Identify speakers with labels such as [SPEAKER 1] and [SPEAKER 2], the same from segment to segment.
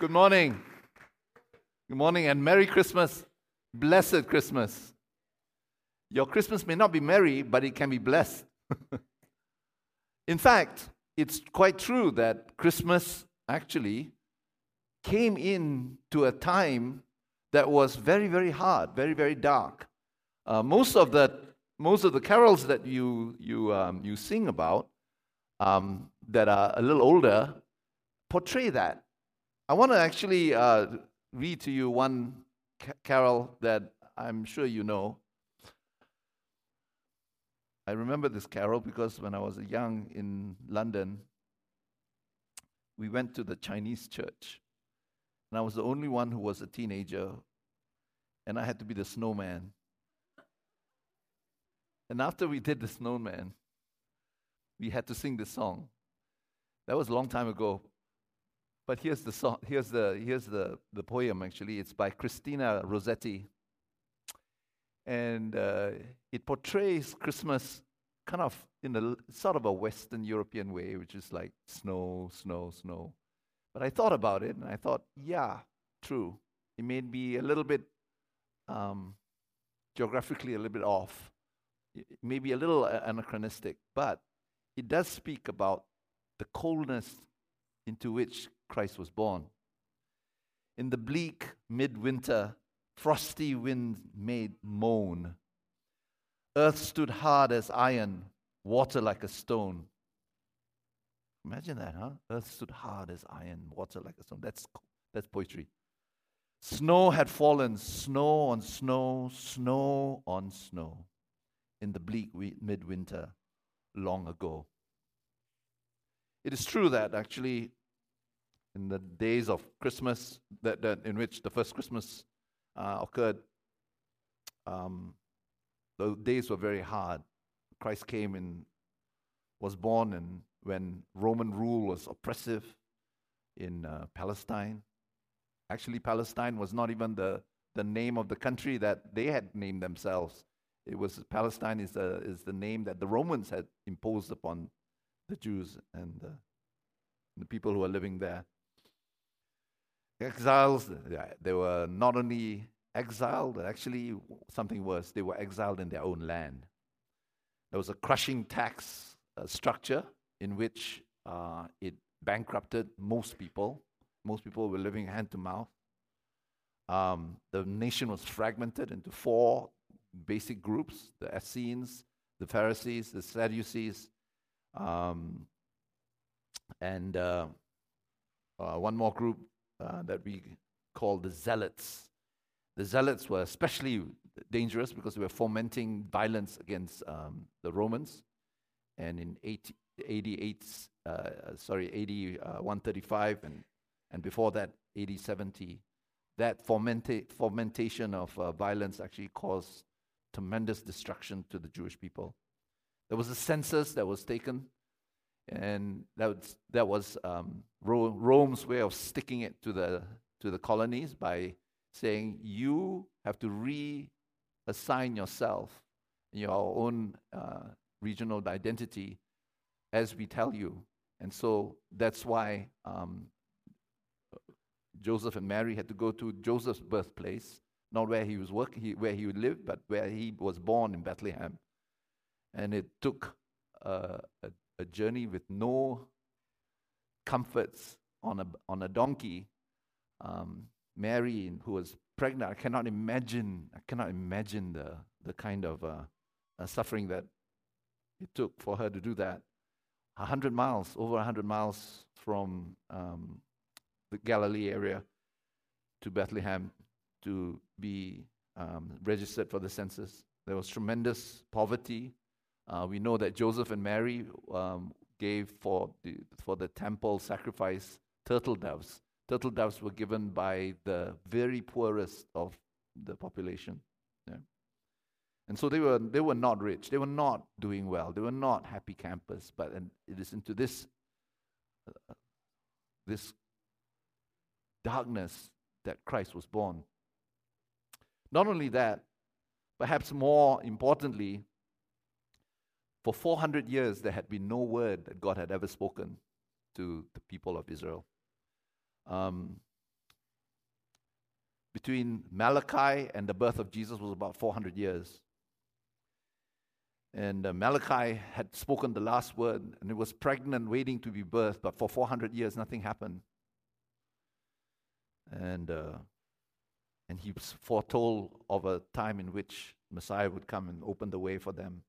[SPEAKER 1] Good morning. Good morning and Merry Christmas. Blessed Christmas. Your Christmas may not be merry, but it can be blessed. In fact, it's quite true that Christmas actually came in to a time that was very, very hard, very, very dark. Uh, most of the most of the carols that you you um, you sing about um, that are a little older portray that. I want to actually uh, read to you one ca- carol that I'm sure you know. I remember this carol because when I was young in London, we went to the Chinese church. And I was the only one who was a teenager, and I had to be the snowman. And after we did the snowman, we had to sing this song. That was a long time ago. But here's the song, here's the here's the, the poem actually. It's by Christina Rossetti. And uh, it portrays Christmas kind of in a sort of a Western European way, which is like snow, snow, snow. But I thought about it and I thought, yeah, true. It may be a little bit um, geographically a little bit off, maybe a little anachronistic, but it does speak about the coldness into which Christ was born. In the bleak midwinter, frosty wind made moan. Earth stood hard as iron, water like a stone. Imagine that, huh? Earth stood hard as iron, water like a stone. That's, that's poetry. Snow had fallen, snow on snow, snow on snow, in the bleak midwinter long ago. It is true that actually, in the days of Christmas, that, that in which the first Christmas uh, occurred, um, the days were very hard. Christ came and was born, and when Roman rule was oppressive in uh, Palestine. Actually, Palestine was not even the, the name of the country that they had named themselves. It was Palestine is the, is the name that the Romans had imposed upon the Jews and the people who were living there. Exiles, they were not only exiled, actually, something worse, they were exiled in their own land. There was a crushing tax uh, structure in which uh, it bankrupted most people. Most people were living hand to mouth. Um, the nation was fragmented into four basic groups the Essenes, the Pharisees, the Sadducees, um, and uh, uh, one more group uh, that we call the Zealots. The Zealots were especially dangerous because they were fomenting violence against um, the Romans. And in 80, 88, uh, sorry, 80, uh, 135, and, and before that, 80, 70, that fomenta- fomentation of uh, violence actually caused tremendous destruction to the Jewish people. There was a census that was taken, and that was, that was um, Ro- Rome's way of sticking it to the, to the colonies by saying you have to reassign yourself your own uh, regional identity as we tell you. And so that's why um, Joseph and Mary had to go to Joseph's birthplace, not where he was working, where he would live, but where he was born in Bethlehem. And it took uh, a, a journey with no comforts on a on a donkey. Um, Mary, who was pregnant, I cannot imagine. I cannot imagine the the kind of uh, uh, suffering that it took for her to do that. 100 miles, over 100 miles from um, the Galilee area to Bethlehem to be um, registered for the census. There was tremendous poverty. Uh, we know that Joseph and Mary um, gave for the, for the temple sacrifice turtle doves. Turtle doves were given by the very poorest of the population. Yeah. And so they were, they were not rich. They were not doing well. They were not happy campers. But and it is into this, uh, this darkness that Christ was born. Not only that, perhaps more importantly, for 400 years there had been no word that God had ever spoken to the people of Israel. Um, between Malachi and the birth of Jesus was about 400 years. And uh, Malachi had spoken the last word, and it was pregnant, waiting to be birthed, but for 400 years, nothing happened. And, uh, and he foretold of a time in which Messiah would come and open the way for them.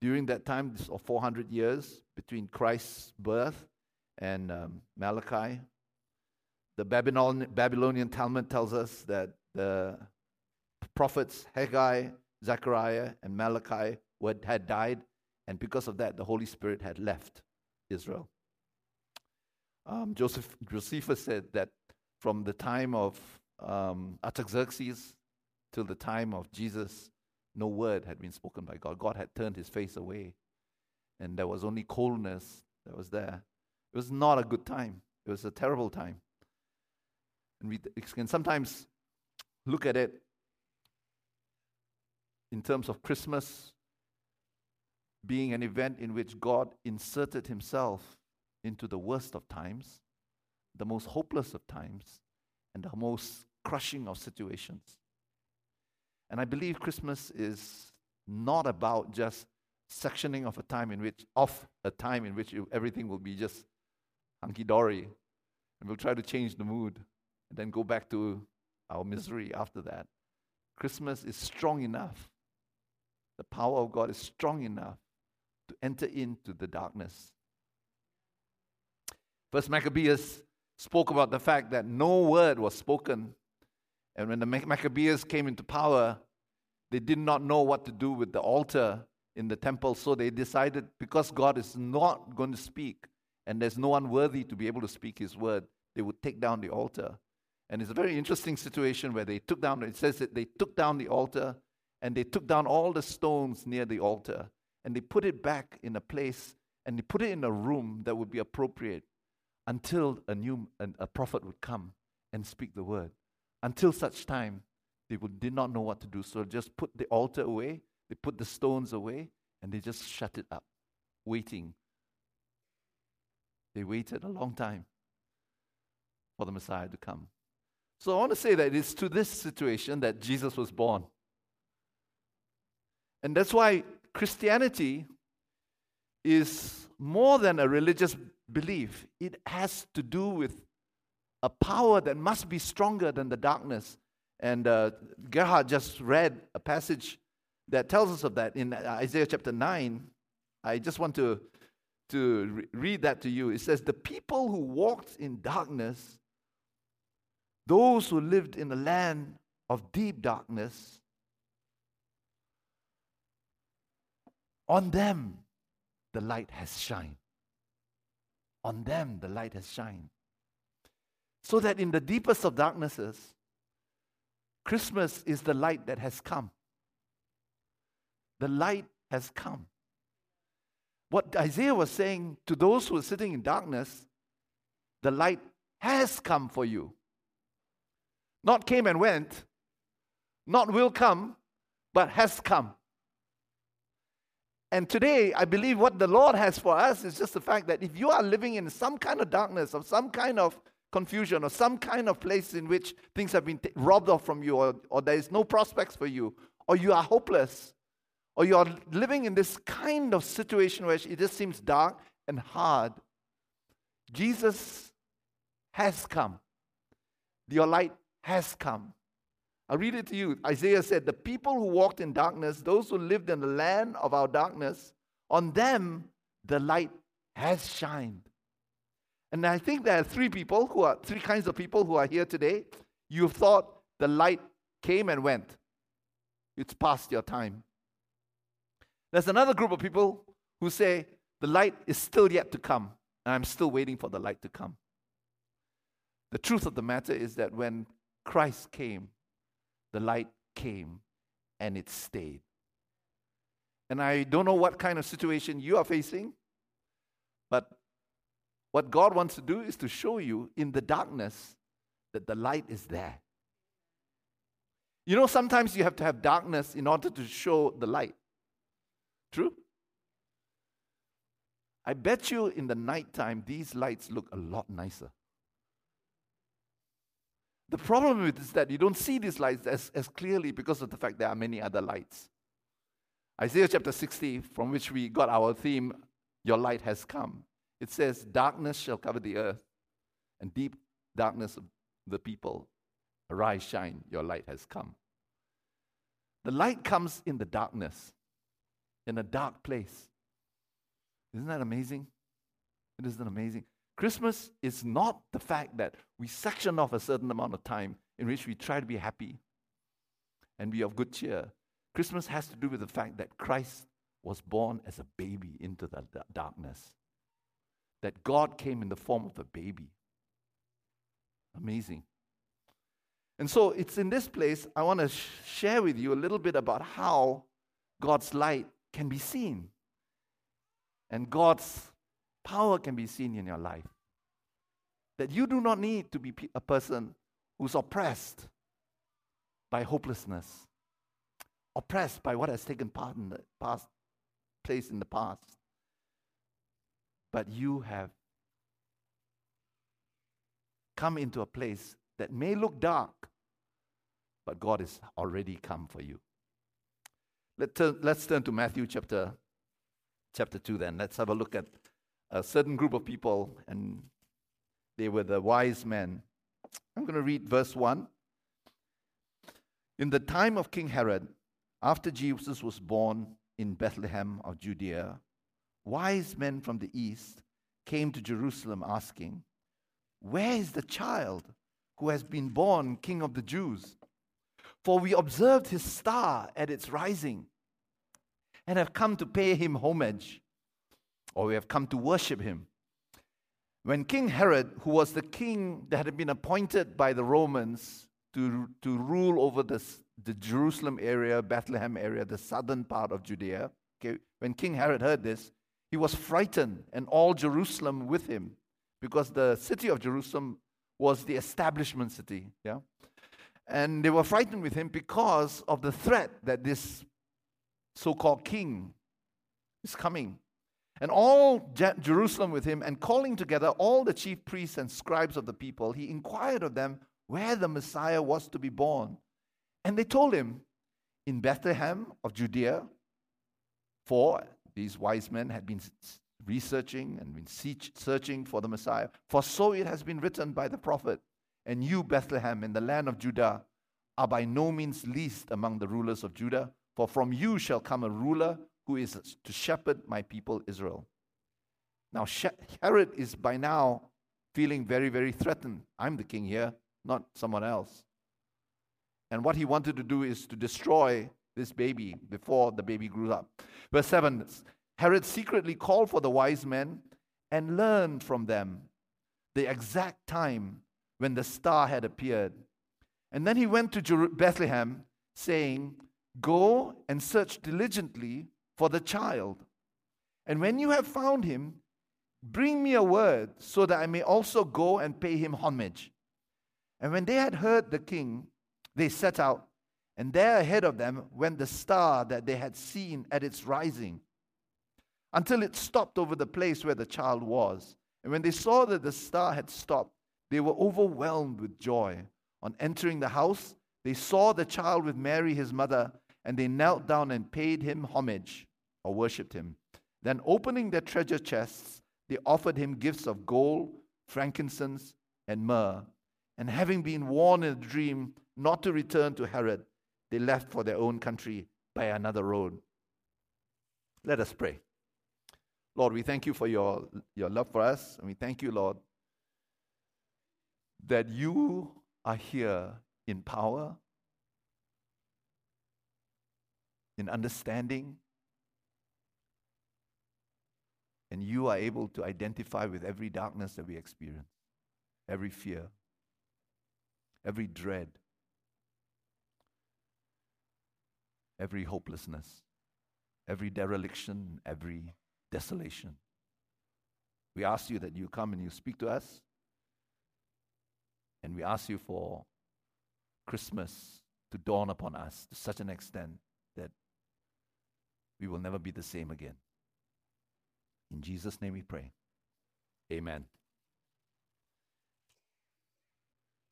[SPEAKER 1] During that time of 400 years between Christ's birth and um, Malachi, the Babylon, Babylonian Talmud tells us that the prophets Haggai, Zechariah, and Malachi had died, and because of that, the Holy Spirit had left Israel. Um, Joseph, Josephus said that from the time of um, Artaxerxes till the time of Jesus, no word had been spoken by God. God had turned his face away, and there was only coldness that was there. It was not a good time, it was a terrible time. And we can sometimes look at it in terms of Christmas being an event in which God inserted himself into the worst of times, the most hopeless of times, and the most crushing of situations. And I believe Christmas is not about just sectioning of a time in which, of a time in which everything will be just hunky dory, and we'll try to change the mood and then go back to our misery after that. Christmas is strong enough. The power of God is strong enough to enter into the darkness. First Maccabees spoke about the fact that no word was spoken. And when the Maccabees came into power, they did not know what to do with the altar in the temple. So they decided because God is not going to speak and there's no one worthy to be able to speak his word, they would take down the altar. And it's a very interesting situation where they took down, it says that they took down the altar and they took down all the stones near the altar and they put it back in a place and they put it in a room that would be appropriate until a new a prophet would come and speak the word. Until such time, they would, did not know what to do. So just put the altar away, they put the stones away, and they just shut it up, waiting. They waited a long time for the Messiah to come. So I want to say that it's to this situation that Jesus was born. And that's why Christianity is more than a religious belief, it has to do with a power that must be stronger than the darkness. And uh, Gerhard just read a passage that tells us of that in Isaiah chapter 9. I just want to, to re- read that to you. It says, The people who walked in darkness those who lived in a land of deep darkness, on them the light has shined. On them the light has shined. So that in the deepest of darknesses, Christmas is the light that has come. The light has come. What Isaiah was saying to those who are sitting in darkness, the light has come for you. Not came and went, not will come, but has come. And today, I believe what the Lord has for us is just the fact that if you are living in some kind of darkness, of some kind of confusion, or some kind of place in which things have been t- robbed off from you, or, or there is no prospects for you, or you are hopeless, or you are living in this kind of situation where it just seems dark and hard, Jesus has come. Your light has come. I'll read it to you. Isaiah said, The people who walked in darkness, those who lived in the land of our darkness, on them the light has shined. And I think there are three people who are three kinds of people who are here today. You've thought the light came and went. It's past your time. There's another group of people who say the light is still yet to come, and I'm still waiting for the light to come. The truth of the matter is that when Christ came, the light came, and it stayed. And I don't know what kind of situation you are facing, but what God wants to do is to show you in the darkness that the light is there. You know, sometimes you have to have darkness in order to show the light. True? I bet you in the nighttime, these lights look a lot nicer. The problem with it is that you don't see these lights as, as clearly because of the fact there are many other lights. Isaiah chapter 60, from which we got our theme, Your Light Has Come. It says, Darkness shall cover the earth, and deep darkness of the people. Arise, shine, your light has come. The light comes in the darkness, in a dark place. Isn't that amazing? It isn't amazing. Christmas is not the fact that we section off a certain amount of time in which we try to be happy and be of good cheer. Christmas has to do with the fact that Christ was born as a baby into the darkness, that God came in the form of a baby. Amazing. And so it's in this place I want to sh- share with you a little bit about how God's light can be seen and God's power can be seen in your life. That you do not need to be a person who's oppressed by hopelessness, oppressed by what has taken part in the past, place in the past. But you have come into a place that may look dark, but God has already come for you. Let turn, let's turn to Matthew chapter, chapter 2 then. Let's have a look at a certain group of people, and they were the wise men. I'm going to read verse 1. In the time of King Herod, after Jesus was born in Bethlehem of Judea, wise men from the east came to Jerusalem asking, where is the child who has been born King of the Jews? For we observed his star at its rising and have come to pay him homage, or we have come to worship him. When King Herod, who was the king that had been appointed by the Romans to, to rule over this, the Jerusalem area, Bethlehem area, the southern part of Judea, okay, when King Herod heard this, he was frightened, and all Jerusalem with him because the city of Jerusalem was the establishment city. Yeah? And they were frightened with him because of the threat that this so called king is coming. And all Je- Jerusalem with him, and calling together all the chief priests and scribes of the people, he inquired of them where the Messiah was to be born. And they told him, In Bethlehem of Judea, for these wise men had been researching and been searching for the Messiah. For so it has been written by the prophet, and you, Bethlehem, in the land of Judah, are by no means least among the rulers of Judah, for from you shall come a ruler who is to shepherd my people Israel. Now, Herod is by now feeling very, very threatened. I'm the king here, not someone else. And what he wanted to do is to destroy this baby before the baby grew up. Verse 7 Herod secretly called for the wise men and learned from them the exact time when the star had appeared. And then he went to Bethlehem, saying, Go and search diligently for the child. And when you have found him, bring me a word so that I may also go and pay him homage. And when they had heard the king, they set out, and there ahead of them went the star that they had seen at its rising until it stopped over the place where the child was. And when they saw that the star had stopped, they were overwhelmed with joy. On entering the house, they saw the child with Mary, his mother, and they knelt down and paid him homage or worshipped him. Then, opening their treasure chests, they offered him gifts of gold, frankincense, and myrrh. And having been warned in a dream not to return to Herod, they left for their own country by another road. Let us pray. Lord, we thank you for your, your love for us. And we thank you, Lord, that you are here in power, in understanding, and you are able to identify with every darkness that we experience, every fear, every dread, every hopelessness, every dereliction, every desolation. We ask you that you come and you speak to us. And we ask you for Christmas to dawn upon us to such an extent that we will never be the same again. In Jesus' name we pray. Amen.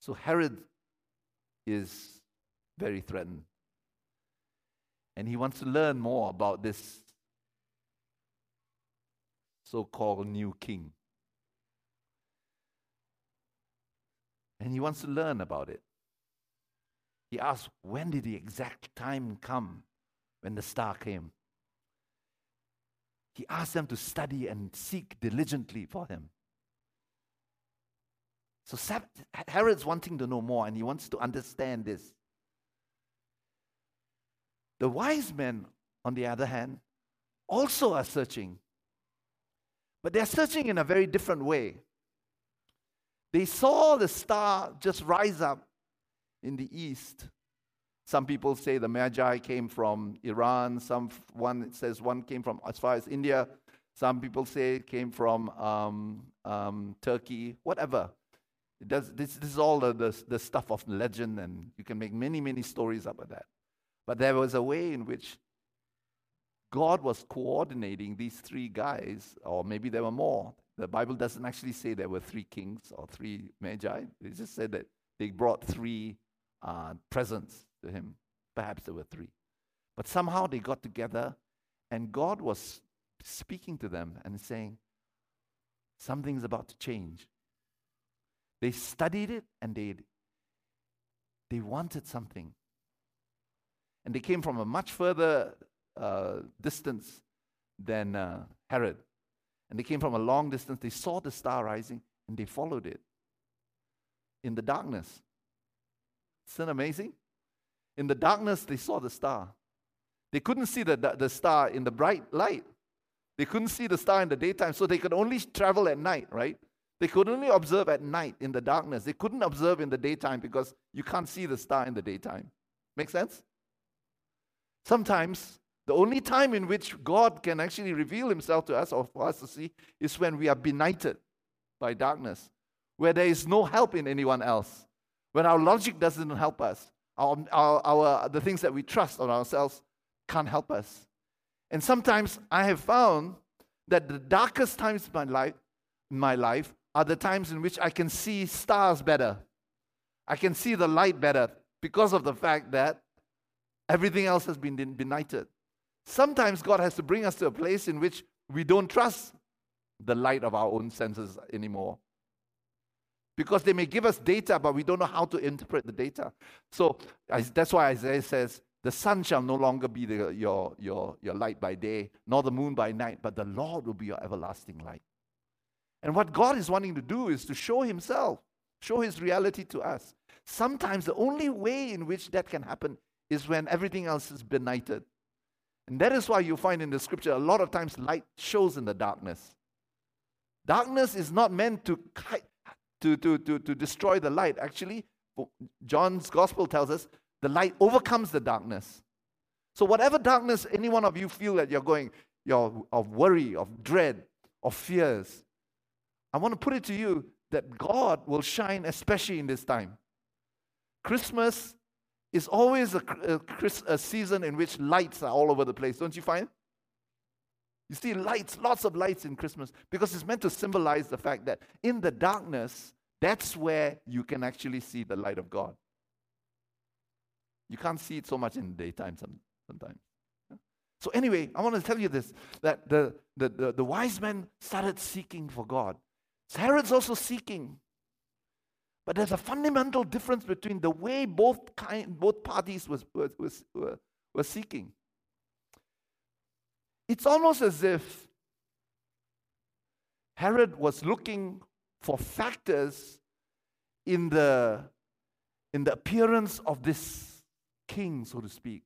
[SPEAKER 1] So Herod is very threatened. And he wants to learn more about this so called new king. And he wants to learn about it. He asks, when did the exact time come when the star came? He asks them to study and seek diligently for him. So Herod's wanting to know more and he wants to understand this. The wise men, on the other hand, also are searching. But they're searching in a very different way. They saw the star just rise up in the east. Some people say the Magi came from Iran. Some one says one came from as far as India. Some people say it came from um, um, Turkey. Whatever. It Does, this, this is all the, the, the stuff of legend, and you can make many, many stories about that. But there was a way in which God was coordinating these three guys, or maybe there were more. The Bible doesn't actually say there were three kings or three magi. It just said that they brought three uh, presents to him. Perhaps there were three. But somehow they got together, and God was speaking to them and saying, Something's about to change. They studied it and they, they wanted something. And they came from a much further uh, distance than uh, Herod. And they came from a long distance. They saw the star rising and they followed it in the darkness. Isn't amazing? In the darkness, they saw the star. They couldn't see the, the, the star in the bright light. They couldn't see the star in the daytime, so they could only travel at night, right? They could only observe at night in the darkness. They couldn't observe in the daytime because you can't see the star in the daytime. Make sense? Sometimes the only time in which God can actually reveal himself to us or for us to see is when we are benighted by darkness, where there is no help in anyone else, when our logic doesn't help us, our, our, our, the things that we trust on ourselves can't help us. And sometimes I have found that the darkest times of my life, my life are the times in which I can see stars better. I can see the light better because of the fact that everything else has been benighted. Sometimes God has to bring us to a place in which we don't trust the light of our own senses anymore. Because they may give us data, but we don't know how to interpret the data. So that's why Isaiah says, The sun shall no longer be the, your, your, your light by day, nor the moon by night, but the Lord will be your everlasting light. And what God is wanting to do is to show Himself, show His reality to us. Sometimes the only way in which that can happen is when everything else is benighted. And that is why you find in the scripture a lot of times light shows in the darkness. Darkness is not meant to, to, to, to, to destroy the light. Actually, John's gospel tells us the light overcomes the darkness. So, whatever darkness any one of you feel that you're going, you're of worry, of dread, of fears, I want to put it to you that God will shine especially in this time. Christmas is always a, a, a, season in which lights are all over the place, don't you find? You see lights, lots of lights in Christmas because it's meant to symbolize the fact that in the darkness, that's where you can actually see the light of God. You can't see it so much in the daytime sometimes. So, anyway, I want to tell you this that the, the, the, the wise men started seeking for God. Herod's also seeking. But there's a fundamental difference between the way both, kind, both parties was, was, was, were, seeking. It's almost as if Herod was looking for factors in the, in the appearance of this king, so to speak.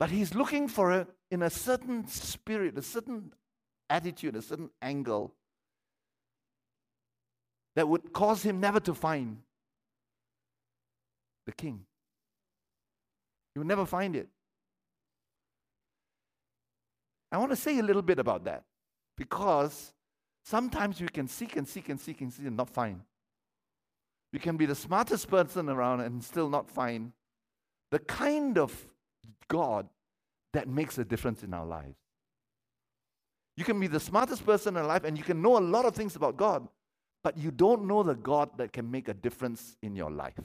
[SPEAKER 1] But he's looking for it in a certain spirit, a certain attitude, a certain angle that would cause him never to find the king. He would never find it. I want to say a little bit about that because sometimes we can seek and seek and seek and seek and not find. We can be the smartest person around and still not find the kind of God that makes a difference in our lives. You can be the smartest person in life and you can know a lot of things about God. But you don't know the God that can make a difference in your life,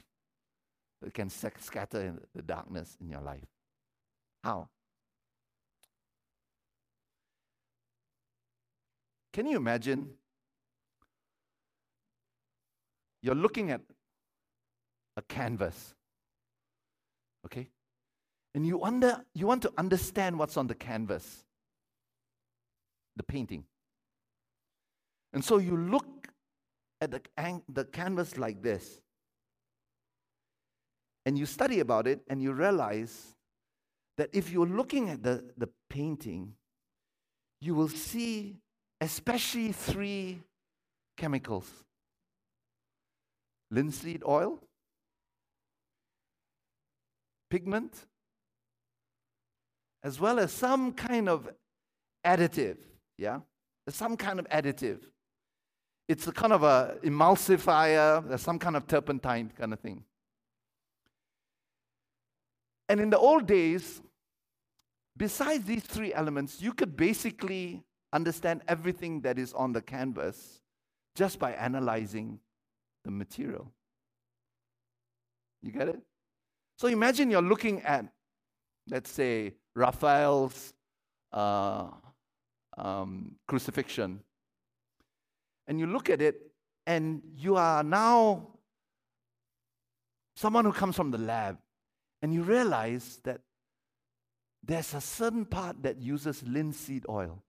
[SPEAKER 1] that can scatter the darkness in your life. How? Can you imagine? You're looking at a canvas, okay? And you, under, you want to understand what's on the canvas, the painting. And so you look at the, the canvas like this, and you study about it, and you realize that if you're looking at the, the painting, you will see especially three chemicals linseed oil, pigment, as well as some kind of additive. Yeah? some kind of additive. It's a kind of a emulsifier, some kind of turpentine kind of thing. And in the old days, besides these three elements, you could basically understand everything that is on the canvas just by analyzing the material. You get it? So imagine you're looking at, let's say, Raphael's uh, um, crucifixion, and you look at it, and you are now someone who comes from the lab, and you realize that there's a certain part that uses linseed oil,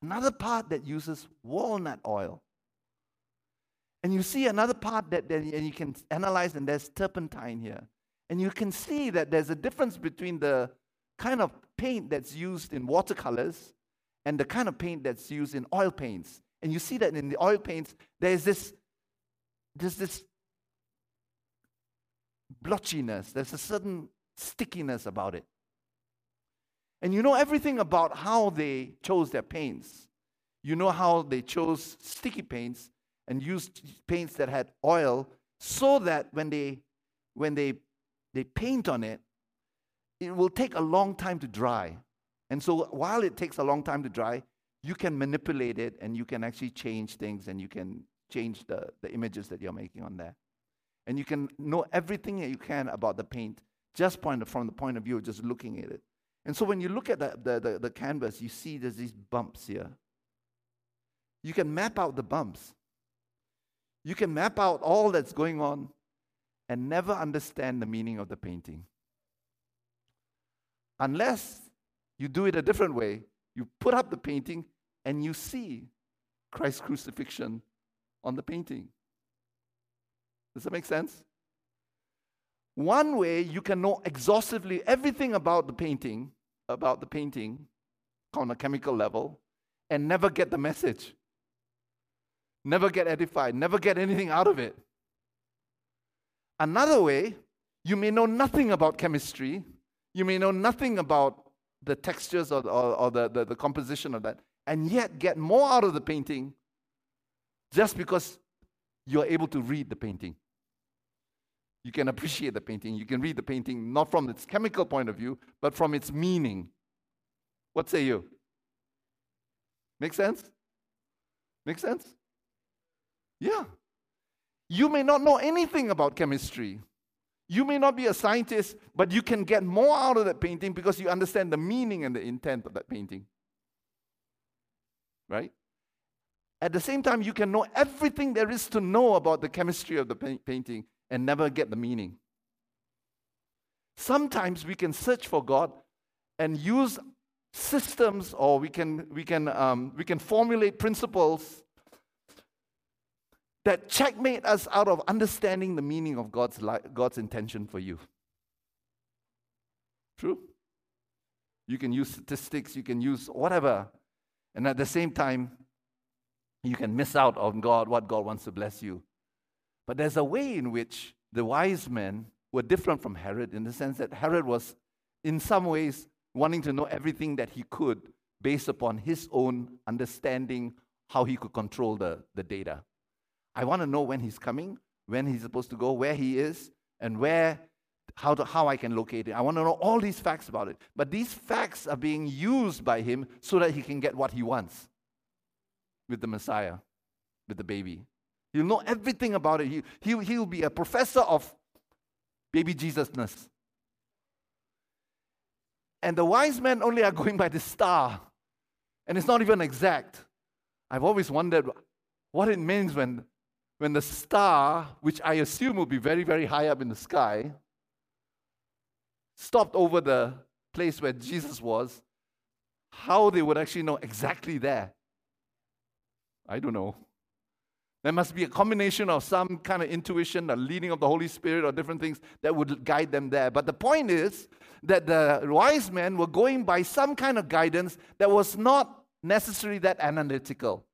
[SPEAKER 1] another part that uses walnut oil. And you see another part that, and you can analyze, and there's turpentine here. And you can see that there's a difference between the kind of paint that's used in watercolors and the kind of paint that's used in oil paints. And you see that in the oil paints, there's this, there's this blotchiness, there's a certain stickiness about it. And you know everything about how they chose their paints. You know how they chose sticky paints and used paints that had oil so that when they when they they paint on it, it will take a long time to dry. And so while it takes a long time to dry, you can manipulate it and you can actually change things and you can change the, the images that you're making on there. And you can know everything that you can about the paint just point, from the point of view of just looking at it. And so when you look at the, the, the, the canvas, you see there's these bumps here. You can map out the bumps. You can map out all that's going on and never understand the meaning of the painting. Unless you do it a different way, you put up the painting and you see Christ's crucifixion on the painting. Does that make sense? One way you can know exhaustively everything about the painting, about the painting on a chemical level, and never get the message. Never get edified, never get anything out of it. Another way, you may know nothing about chemistry, you may know nothing about the textures or, or, or the, the, the composition of that, and yet get more out of the painting just because you're able to read the painting. You can appreciate the painting. You can read the painting not from its chemical point of view, but from its meaning. What say you? Make sense? Make sense? Yeah. You may not know anything about chemistry, you may not be a scientist, but you can get more out of that painting because you understand the meaning and the intent of that painting. Right? At the same time, you can know everything there is to know about the chemistry of the painting and never get the meaning. Sometimes we can search for God and use systems or we can, we can, um, we can formulate principles that checkmate us out of understanding the meaning of God's, li- God's intention for you. True? You can use statistics, you can use whatever, and at the same time, you can miss out on God, what God wants to bless you. But there's a way in which the wise men were different from Herod in the sense that Herod was, in some ways, wanting to know everything that he could based upon his own understanding how he could control the, the data. I want to know when he's coming, when he's supposed to go, where he is, and where, how, to, how I can locate it. I want to know all these facts about it. But these facts are being used by him so that he can get what he wants with the Messiah. with the baby. He'll know everything about it. He, he'll, he'll be a professor of baby Jesusness. And the wise men only are going by the star. And it's not even exact. I've always wondered what it means when, when the star, which I assume will be very, very high up in the sky, stopped over the place where Jesus was, how they would actually know exactly there. I don't know. There must be a combination of some kind of intuition, a leading of the Holy Spirit, or different things that would guide them there. But the point is that the wise men were going by some kind of guidance that was not necessarily that analytical.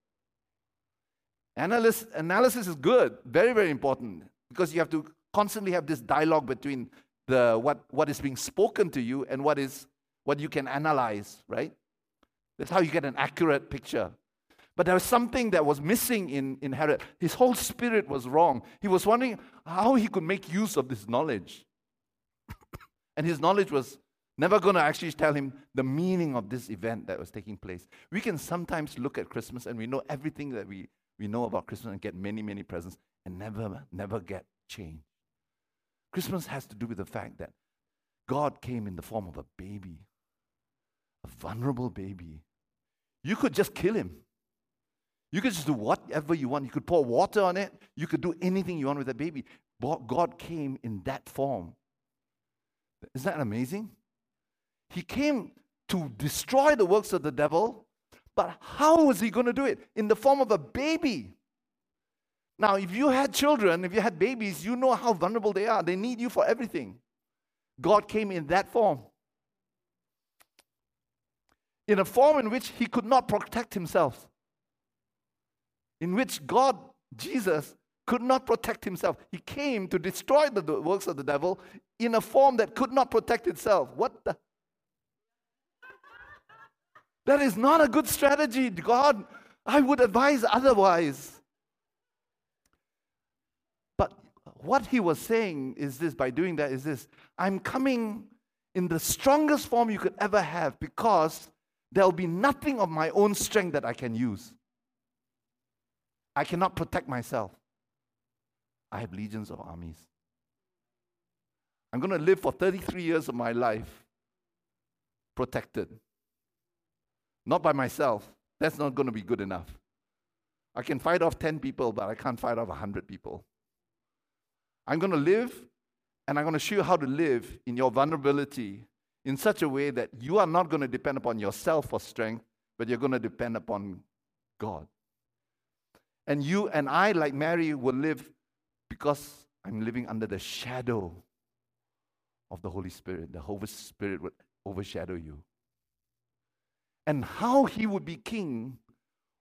[SPEAKER 1] Analysis, analysis is good, very, very important, because you have to constantly have this dialogue between the, what, what is being spoken to you and what, is, what you can analyze, right? That's how you get an accurate picture. But there was something that was missing in, in Herod. His whole spirit was wrong. He was wondering how he could make use of this knowledge. and his knowledge was never going to actually tell him the meaning of this event that was taking place. We can sometimes look at Christmas and we know everything that we, we know about Christmas and get many, many presents and never, never get change. Christmas has to do with the fact that God came in the form of a baby, a vulnerable baby. You could just kill him. You could just do whatever you want. You could pour water on it. You could do anything you want with that baby. But God came in that form. Isn't that amazing? He came to destroy the works of the devil, but how was he going to do it? In the form of a baby. Now, if you had children, if you had babies, you know how vulnerable they are. They need you for everything. God came in that form. In a form in which he could not protect himself in which God, Jesus, could not protect himself. He came to destroy the works of the devil in a form that could not protect itself. What the? That is not a good strategy, God. I would advise otherwise. But what he was saying is this by doing that is this I'm coming in the strongest form you could ever have because there'll be nothing of my own strength that I can use. I cannot protect myself. I have legions of armies. I'm going to live for 33 years of my life protected. Not by myself. That's not going to be good enough. I can fight off 10 people, but I can't fight off 100 people. I'm going to live, and I'm going to show you how to live in your vulnerability in such a way that you are not going to depend upon yourself for strength, but you're going to depend upon God. And you and I, like Mary, will live because I'm living under the shadow of the Holy Spirit. The Holy Spirit would overshadow you. And how he would be king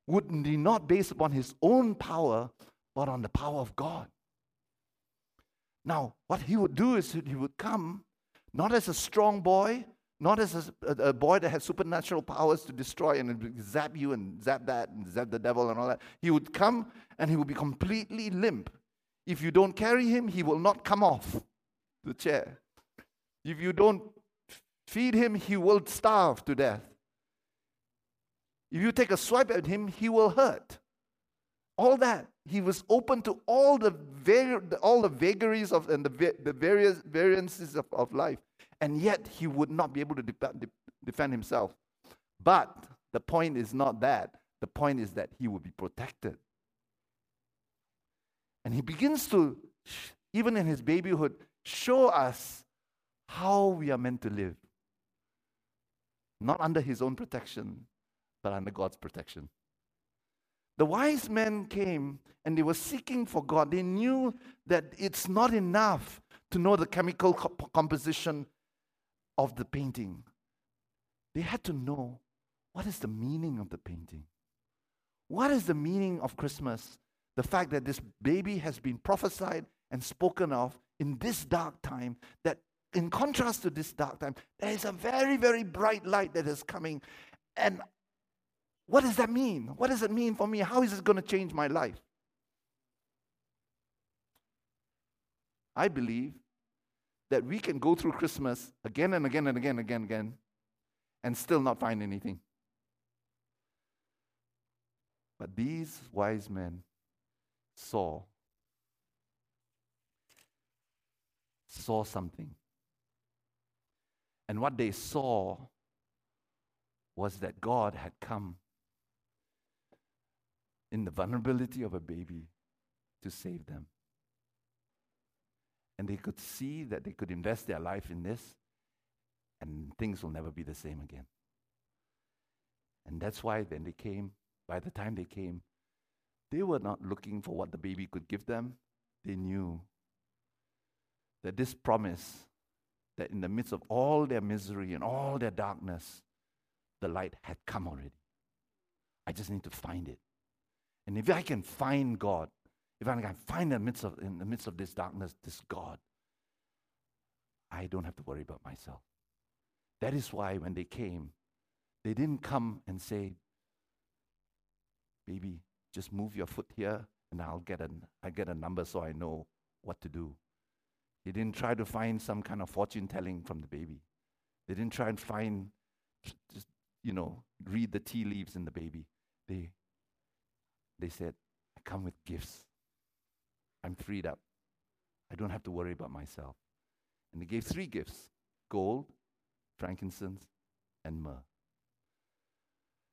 [SPEAKER 1] would be not based upon his own power, but on the power of God. Now, what he would do is he would come not as a strong boy, not as a, a, boy that had supernatural powers to destroy and zap you and zap that and zap the devil and all that. He would come and he would be completely limp. If you don't carry him, he will not come off the chair. If you don't feed him, he will starve to death. If you take a swipe at him, he will hurt. All that. He was open to all the, all the vagaries of and the, the various variances of, of life and yet he would not be able to de- de- defend himself. But the point is not that. The point is that he would be protected. And he begins to, even in his babyhood, show us how we are meant to live. Not under his own protection, but under God's protection. The wise men came and they were seeking for God. They knew that it's not enough to know the chemical composition of the painting. They had to know what is the meaning of the painting? What is the meaning of Christmas? The fact that this baby has been prophesied and spoken of in this dark time, that in contrast to this dark time, there is a very, very bright light that is coming. And what does that mean? What does it mean for me? How is it going to change my life? I believe that we can go through Christmas again and again and again and again and again and still not find anything. But these wise men saw saw something. And what they saw was that God had come in the vulnerability of a baby to save them. And they could see that they could invest their life in this, and things will never be the same again. And that's why when they came, by the time they came, they were not looking for what the baby could give them. They knew that this promise that in the midst of all their misery and all their darkness, the light had come already. I just need to find it. And if I can find God, if I can find in the midst of, in the midst of this darkness, this God, I don't have to worry about myself. That is why when they came, they didn't come and say, Baby, just move your foot here and I'll get a, I get a number so I know what to do. They didn't try to find some kind of fortune telling from the baby. They didn't try and find, just, you know, read the tea leaves in the baby. They, they said, I come with gifts. I'm freed up. I don't have to worry about myself. And they gave three gifts gold, frankincense, and myrrh.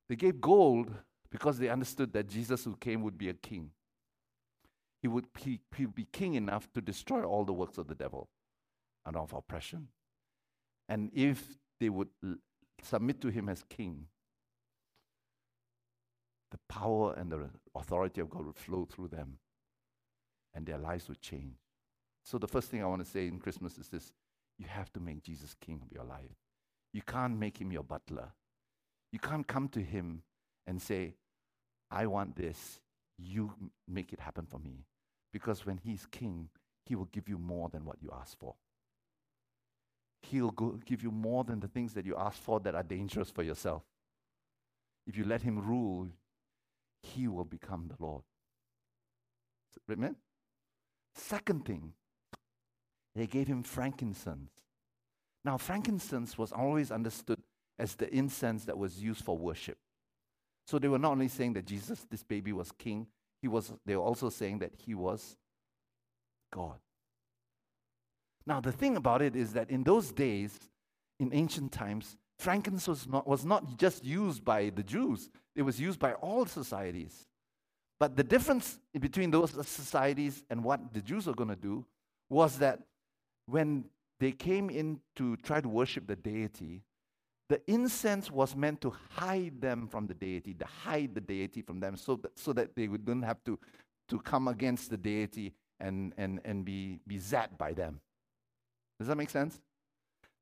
[SPEAKER 1] They gave gold because they understood that Jesus who came would be a king. He would, he, he would be king enough to destroy all the works of the devil and of oppression. And if they would submit to him as king, the power and the authority of God would flow through them and their lives would change. So, the first thing I want to say in Christmas is this you have to make Jesus king of your life. You can't make him your butler. You can't come to him and say, I want this, you make it happen for me. Because when he's king, he will give you more than what you ask for. He'll give you more than the things that you ask for that are dangerous for yourself. If you let him rule, he will become the Lord. Amen? Second thing, they gave him frankincense. Now, frankincense was always understood as the incense that was used for worship. So they were not only saying that Jesus, this baby, was king, he was, they were also saying that he was God. Now, the thing about it is that in those days, in ancient times, frankincense was not, was not just used by the Jews, it was used by all societies. But the difference between those societies and what the Jews were going to do was that when they came in to try to worship the deity, the incense was meant to hide them from the deity, to hide the deity from them, so that, so that they wouldn't have to, to come against the deity and, and, and be, be zapped by them. Does that make sense?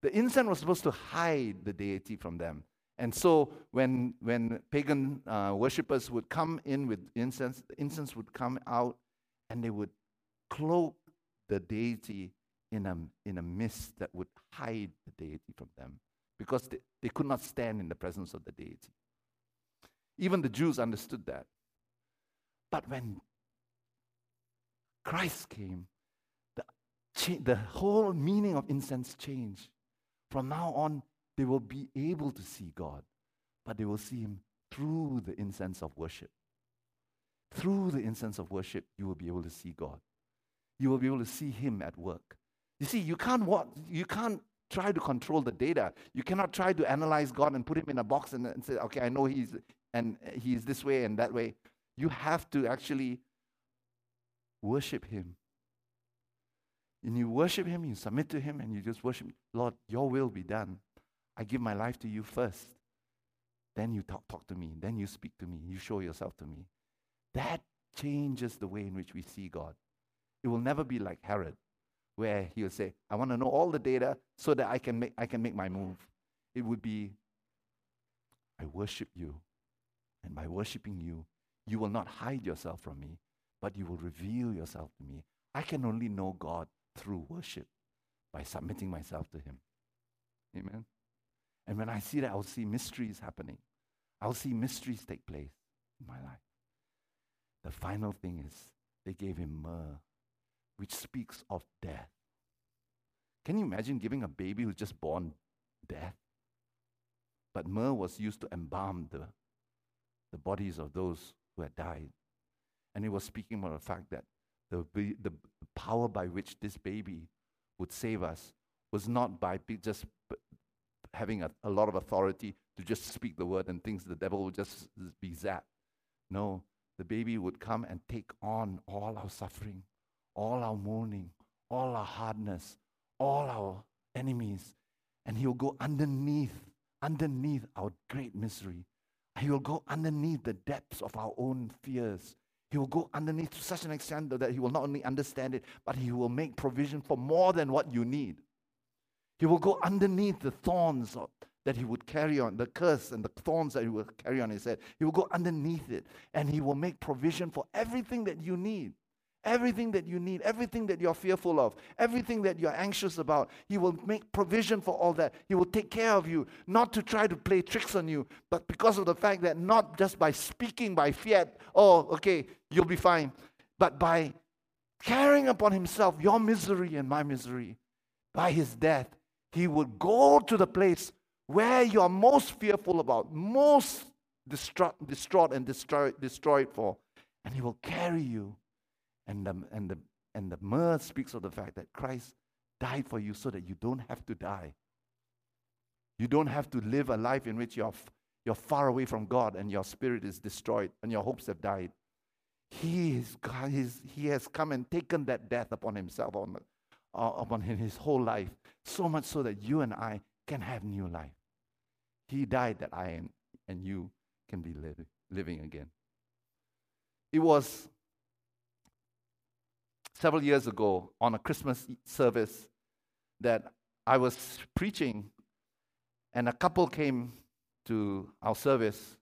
[SPEAKER 1] The incense was supposed to hide the deity from them. And so when, when pagan uh, worshippers would come in with incense, the incense would come out and they would cloak the deity in a, in a mist that would hide the deity from them because they, they could not stand in the presence of the deity. Even the Jews understood that. But when Christ came, the, the whole meaning of incense changed. From now on, they will be able to see God, but they will see Him through the incense of worship. Through the incense of worship, you will be able to see God. You will be able to see Him at work. You see, you can't, what, you can't try to control the data. You cannot try to analyze God and put Him in a box and, and say, okay, I know He's, and He's this way and that way. You have to actually worship Him. And you worship Him, you submit to Him, and you just worship, Lord, your will be done. I give my life to you first. Then you talk, talk to me. Then you speak to me. You show yourself to me. That changes the way in which we see God. It will never be like Herod, where he will say, I want to know all the data so that I can make, I can make my move. It would be, I worship you. And by worshiping you, you will not hide yourself from me, but you will reveal yourself to me. I can only know God through worship by submitting myself to Him. Amen. And when I see that, I'll see mysteries happening. I'll see mysteries take place in my life. The final thing is they gave him myrrh, which speaks of death. Can you imagine giving a baby who's just born death? But myrrh was used to embalm the, the bodies of those who had died. And he was speaking about the fact that the, the power by which this baby would save us was not by just having a, a lot of authority to just speak the word and things the devil would just be zapped. No, the baby would come and take on all our suffering, all our mourning, all our hardness, all our enemies, and he will go underneath, underneath our great misery. He will go underneath the depths of our own fears. He will go underneath to such an extent that he will not only understand it, but he will make provision for more than what you need. He will go underneath the thorns of, that he would carry on, the curse and the thorns that he will carry on his head. He will go underneath it and he will make provision for everything that you need. Everything that you need, everything that you're fearful of, everything that you're anxious about, He will make provision for all that. He will take care of you, not to try to play tricks on you, but because of the fact that not just by speaking by fiat, oh, okay, you'll be fine, but by carrying upon Himself your misery and my misery, by His death, He would go to the place where you are most fearful about, most distraught, distraught and destroyed, for, and He will carry you and the, and, the, and the myrrh speaks of the fact that Christ died for you so that you don't have to die. You don't have to live a life in which you're, you're far away from God and your spirit is destroyed and your hopes have died. He, is, he has come and taken that death upon himself, on, uh, upon him his whole life, so much so that you and I can have new life. He died that I and, and you can be living, living again. It was several years ago on a Christmas service that I was preaching, and a couple came to our service.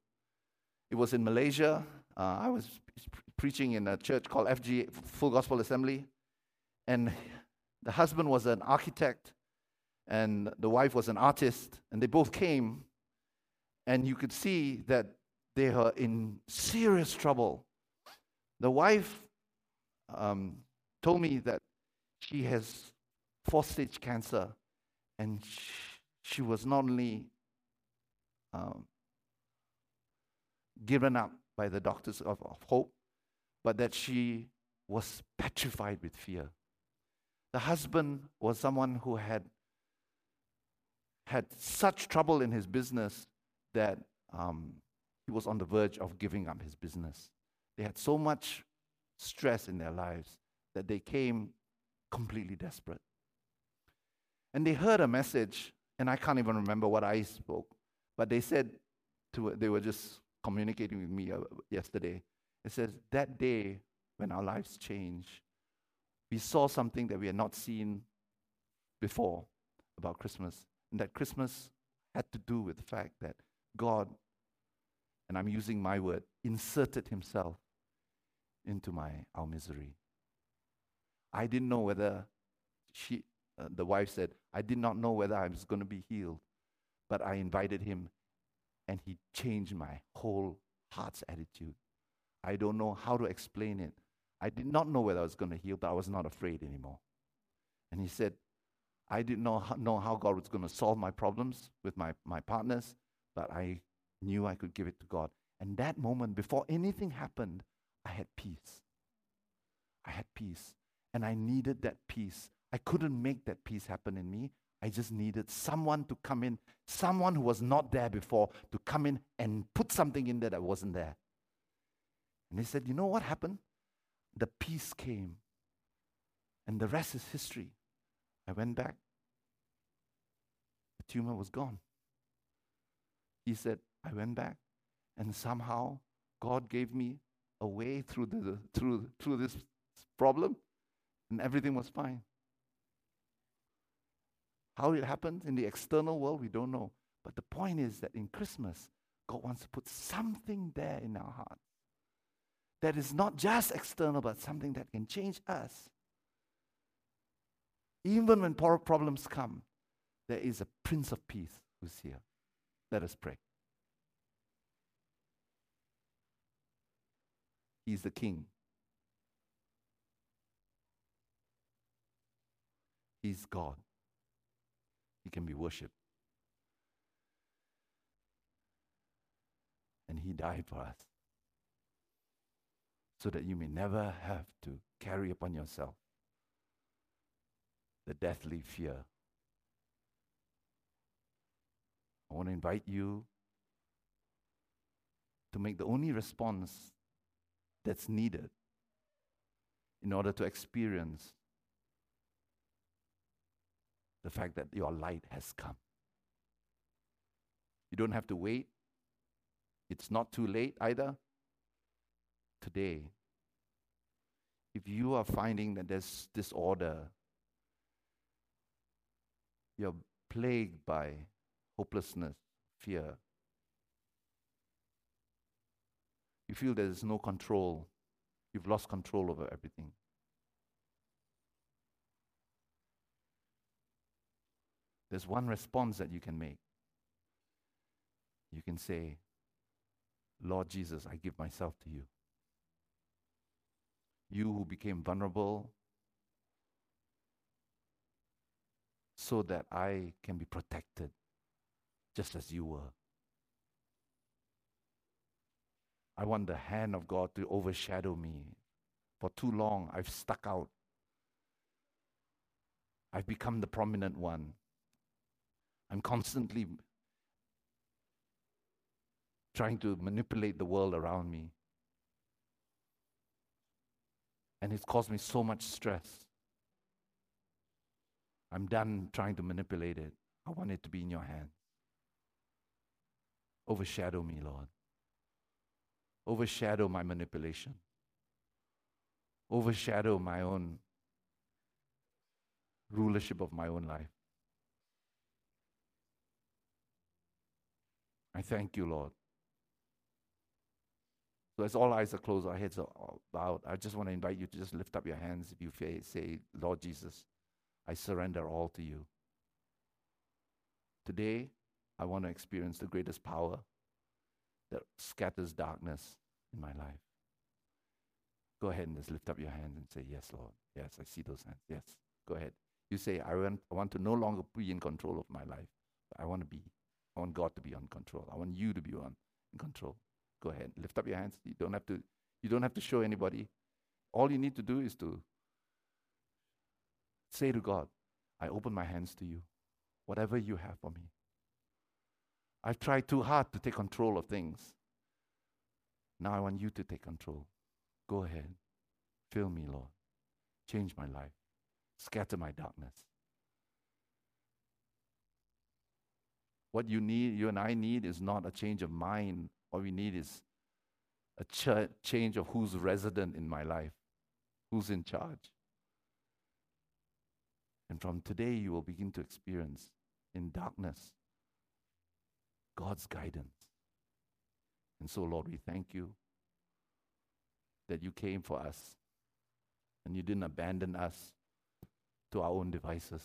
[SPEAKER 1] It was in Malaysia. Uh, I was preaching in a church called FG Full Gospel Assembly, and the husband was an architect, and the wife was an artist, and they both came, and you could see that they were in serious trouble. The wife um, told me that she has fourth stage cancer and she, she was not only um, given up by the doctors of, of hope, but that she was petrified with fear. The husband was someone who had had such trouble in his business that um, he was on the verge of giving up his business. They had so much stress in their lives that they came completely desperate. And they heard a message, and I can't even remember what I spoke, but they said to they were just communicating with me uh, yesterday. It says that day when our lives change, we saw something that we had not seen before about Christmas, and that Christmas had to do with the fact that God, and I'm using my word, inserted Himself into my our misery. I didn't know whether she, uh, the wife said, I did not know whether I was going to be healed, but I invited him and he changed my whole heart's attitude. I don't know how to explain it. I did not know whether I was going to heal, but I was not afraid anymore. And he said, I didn't know how, know how God was going to solve my problems with my, my partners, but I knew I could give it to God. And that moment, before anything happened, I had peace. I had peace. And I needed that peace. I couldn't make that peace happen in me. I just needed someone to come in, someone who was not there before, to come in and put something in there that wasn't there. And he said, You know what happened? The peace came. And the rest is history. I went back. The tumor was gone. He said, I went back. And somehow God gave me a way through, the, through, through this problem and everything was fine. How it happened in the external world, we don't know. But the point is that in Christmas, God wants to put something there in our heart that is not just external, but something that can change us. Even when problems come, there is a Prince of Peace who's here. Let us pray. He's the King. He's God. He can be worshiped. And He died for us so that you may never have to carry upon yourself the deathly fear. I want to invite you to make the only response that's needed in order to experience the fact that your light has come. You don't have to wait. It's not too late either. Today, if you are finding that there's disorder, you're plagued by hopelessness, fear, you feel there's no control, you've lost control over everything. There's one response that you can make. You can say, Lord Jesus, I give myself to you. You who became vulnerable so that I can be protected just as you were. I want the hand of God to overshadow me. For too long, I've stuck out. I've become the prominent one. I'm constantly trying to manipulate the world around me. And it's caused me so much stress. I'm done trying to manipulate it. I want it to be in your hands. Overshadow me, Lord. Overshadow my manipulation. Overshadow my own rulership of my own life. I thank you, Lord. So as all eyes are closed, our heads are bowed, I just want to invite you to just lift up your hands if you say, Lord Jesus, I surrender all to you. Today, I want to experience the greatest power that scatters darkness in my life. Go ahead and just lift up your hands and say, Yes, Lord. Yes, I see those hands. Yes. Go ahead. You say, I want, I want to no longer be in control of my life. I want to be I want God to be on control. I want you to be on in control. Go ahead. Lift up your hands. You don't have to you don't have to show anybody. All you need to do is to say to God, I open my hands to you. Whatever you have for me. I've tried too hard to take control of things. Now I want you to take control. Go ahead. Fill me, Lord. Change my life. Scatter my darkness. What you need, you and I need, is not a change of mind. What we need is a ch- change of who's resident in my life, who's in charge. And from today, you will begin to experience in darkness God's guidance. And so, Lord, we thank you that you came for us and you didn't abandon us to our own devices.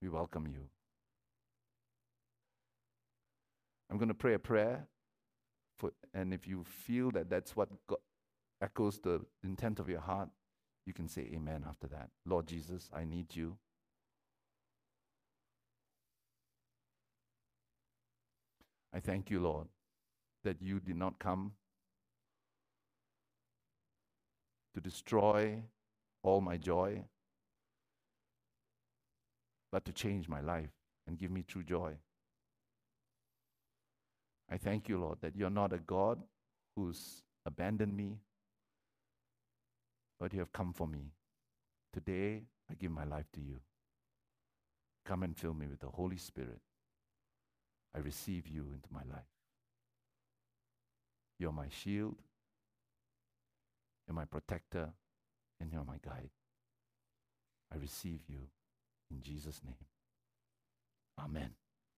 [SPEAKER 1] We welcome you. I'm going to pray a prayer. For, and if you feel that that's what God echoes the intent of your heart, you can say amen after that. Lord Jesus, I need you. I thank you, Lord, that you did not come to destroy all my joy, but to change my life and give me true joy. I thank you, Lord, that you're not a God who's abandoned me, but you have come for me. Today, I give my life to you. Come and fill me with the Holy Spirit. I receive you into my life. You're my shield, you're my protector, and you're my guide. I receive you in Jesus' name. Amen.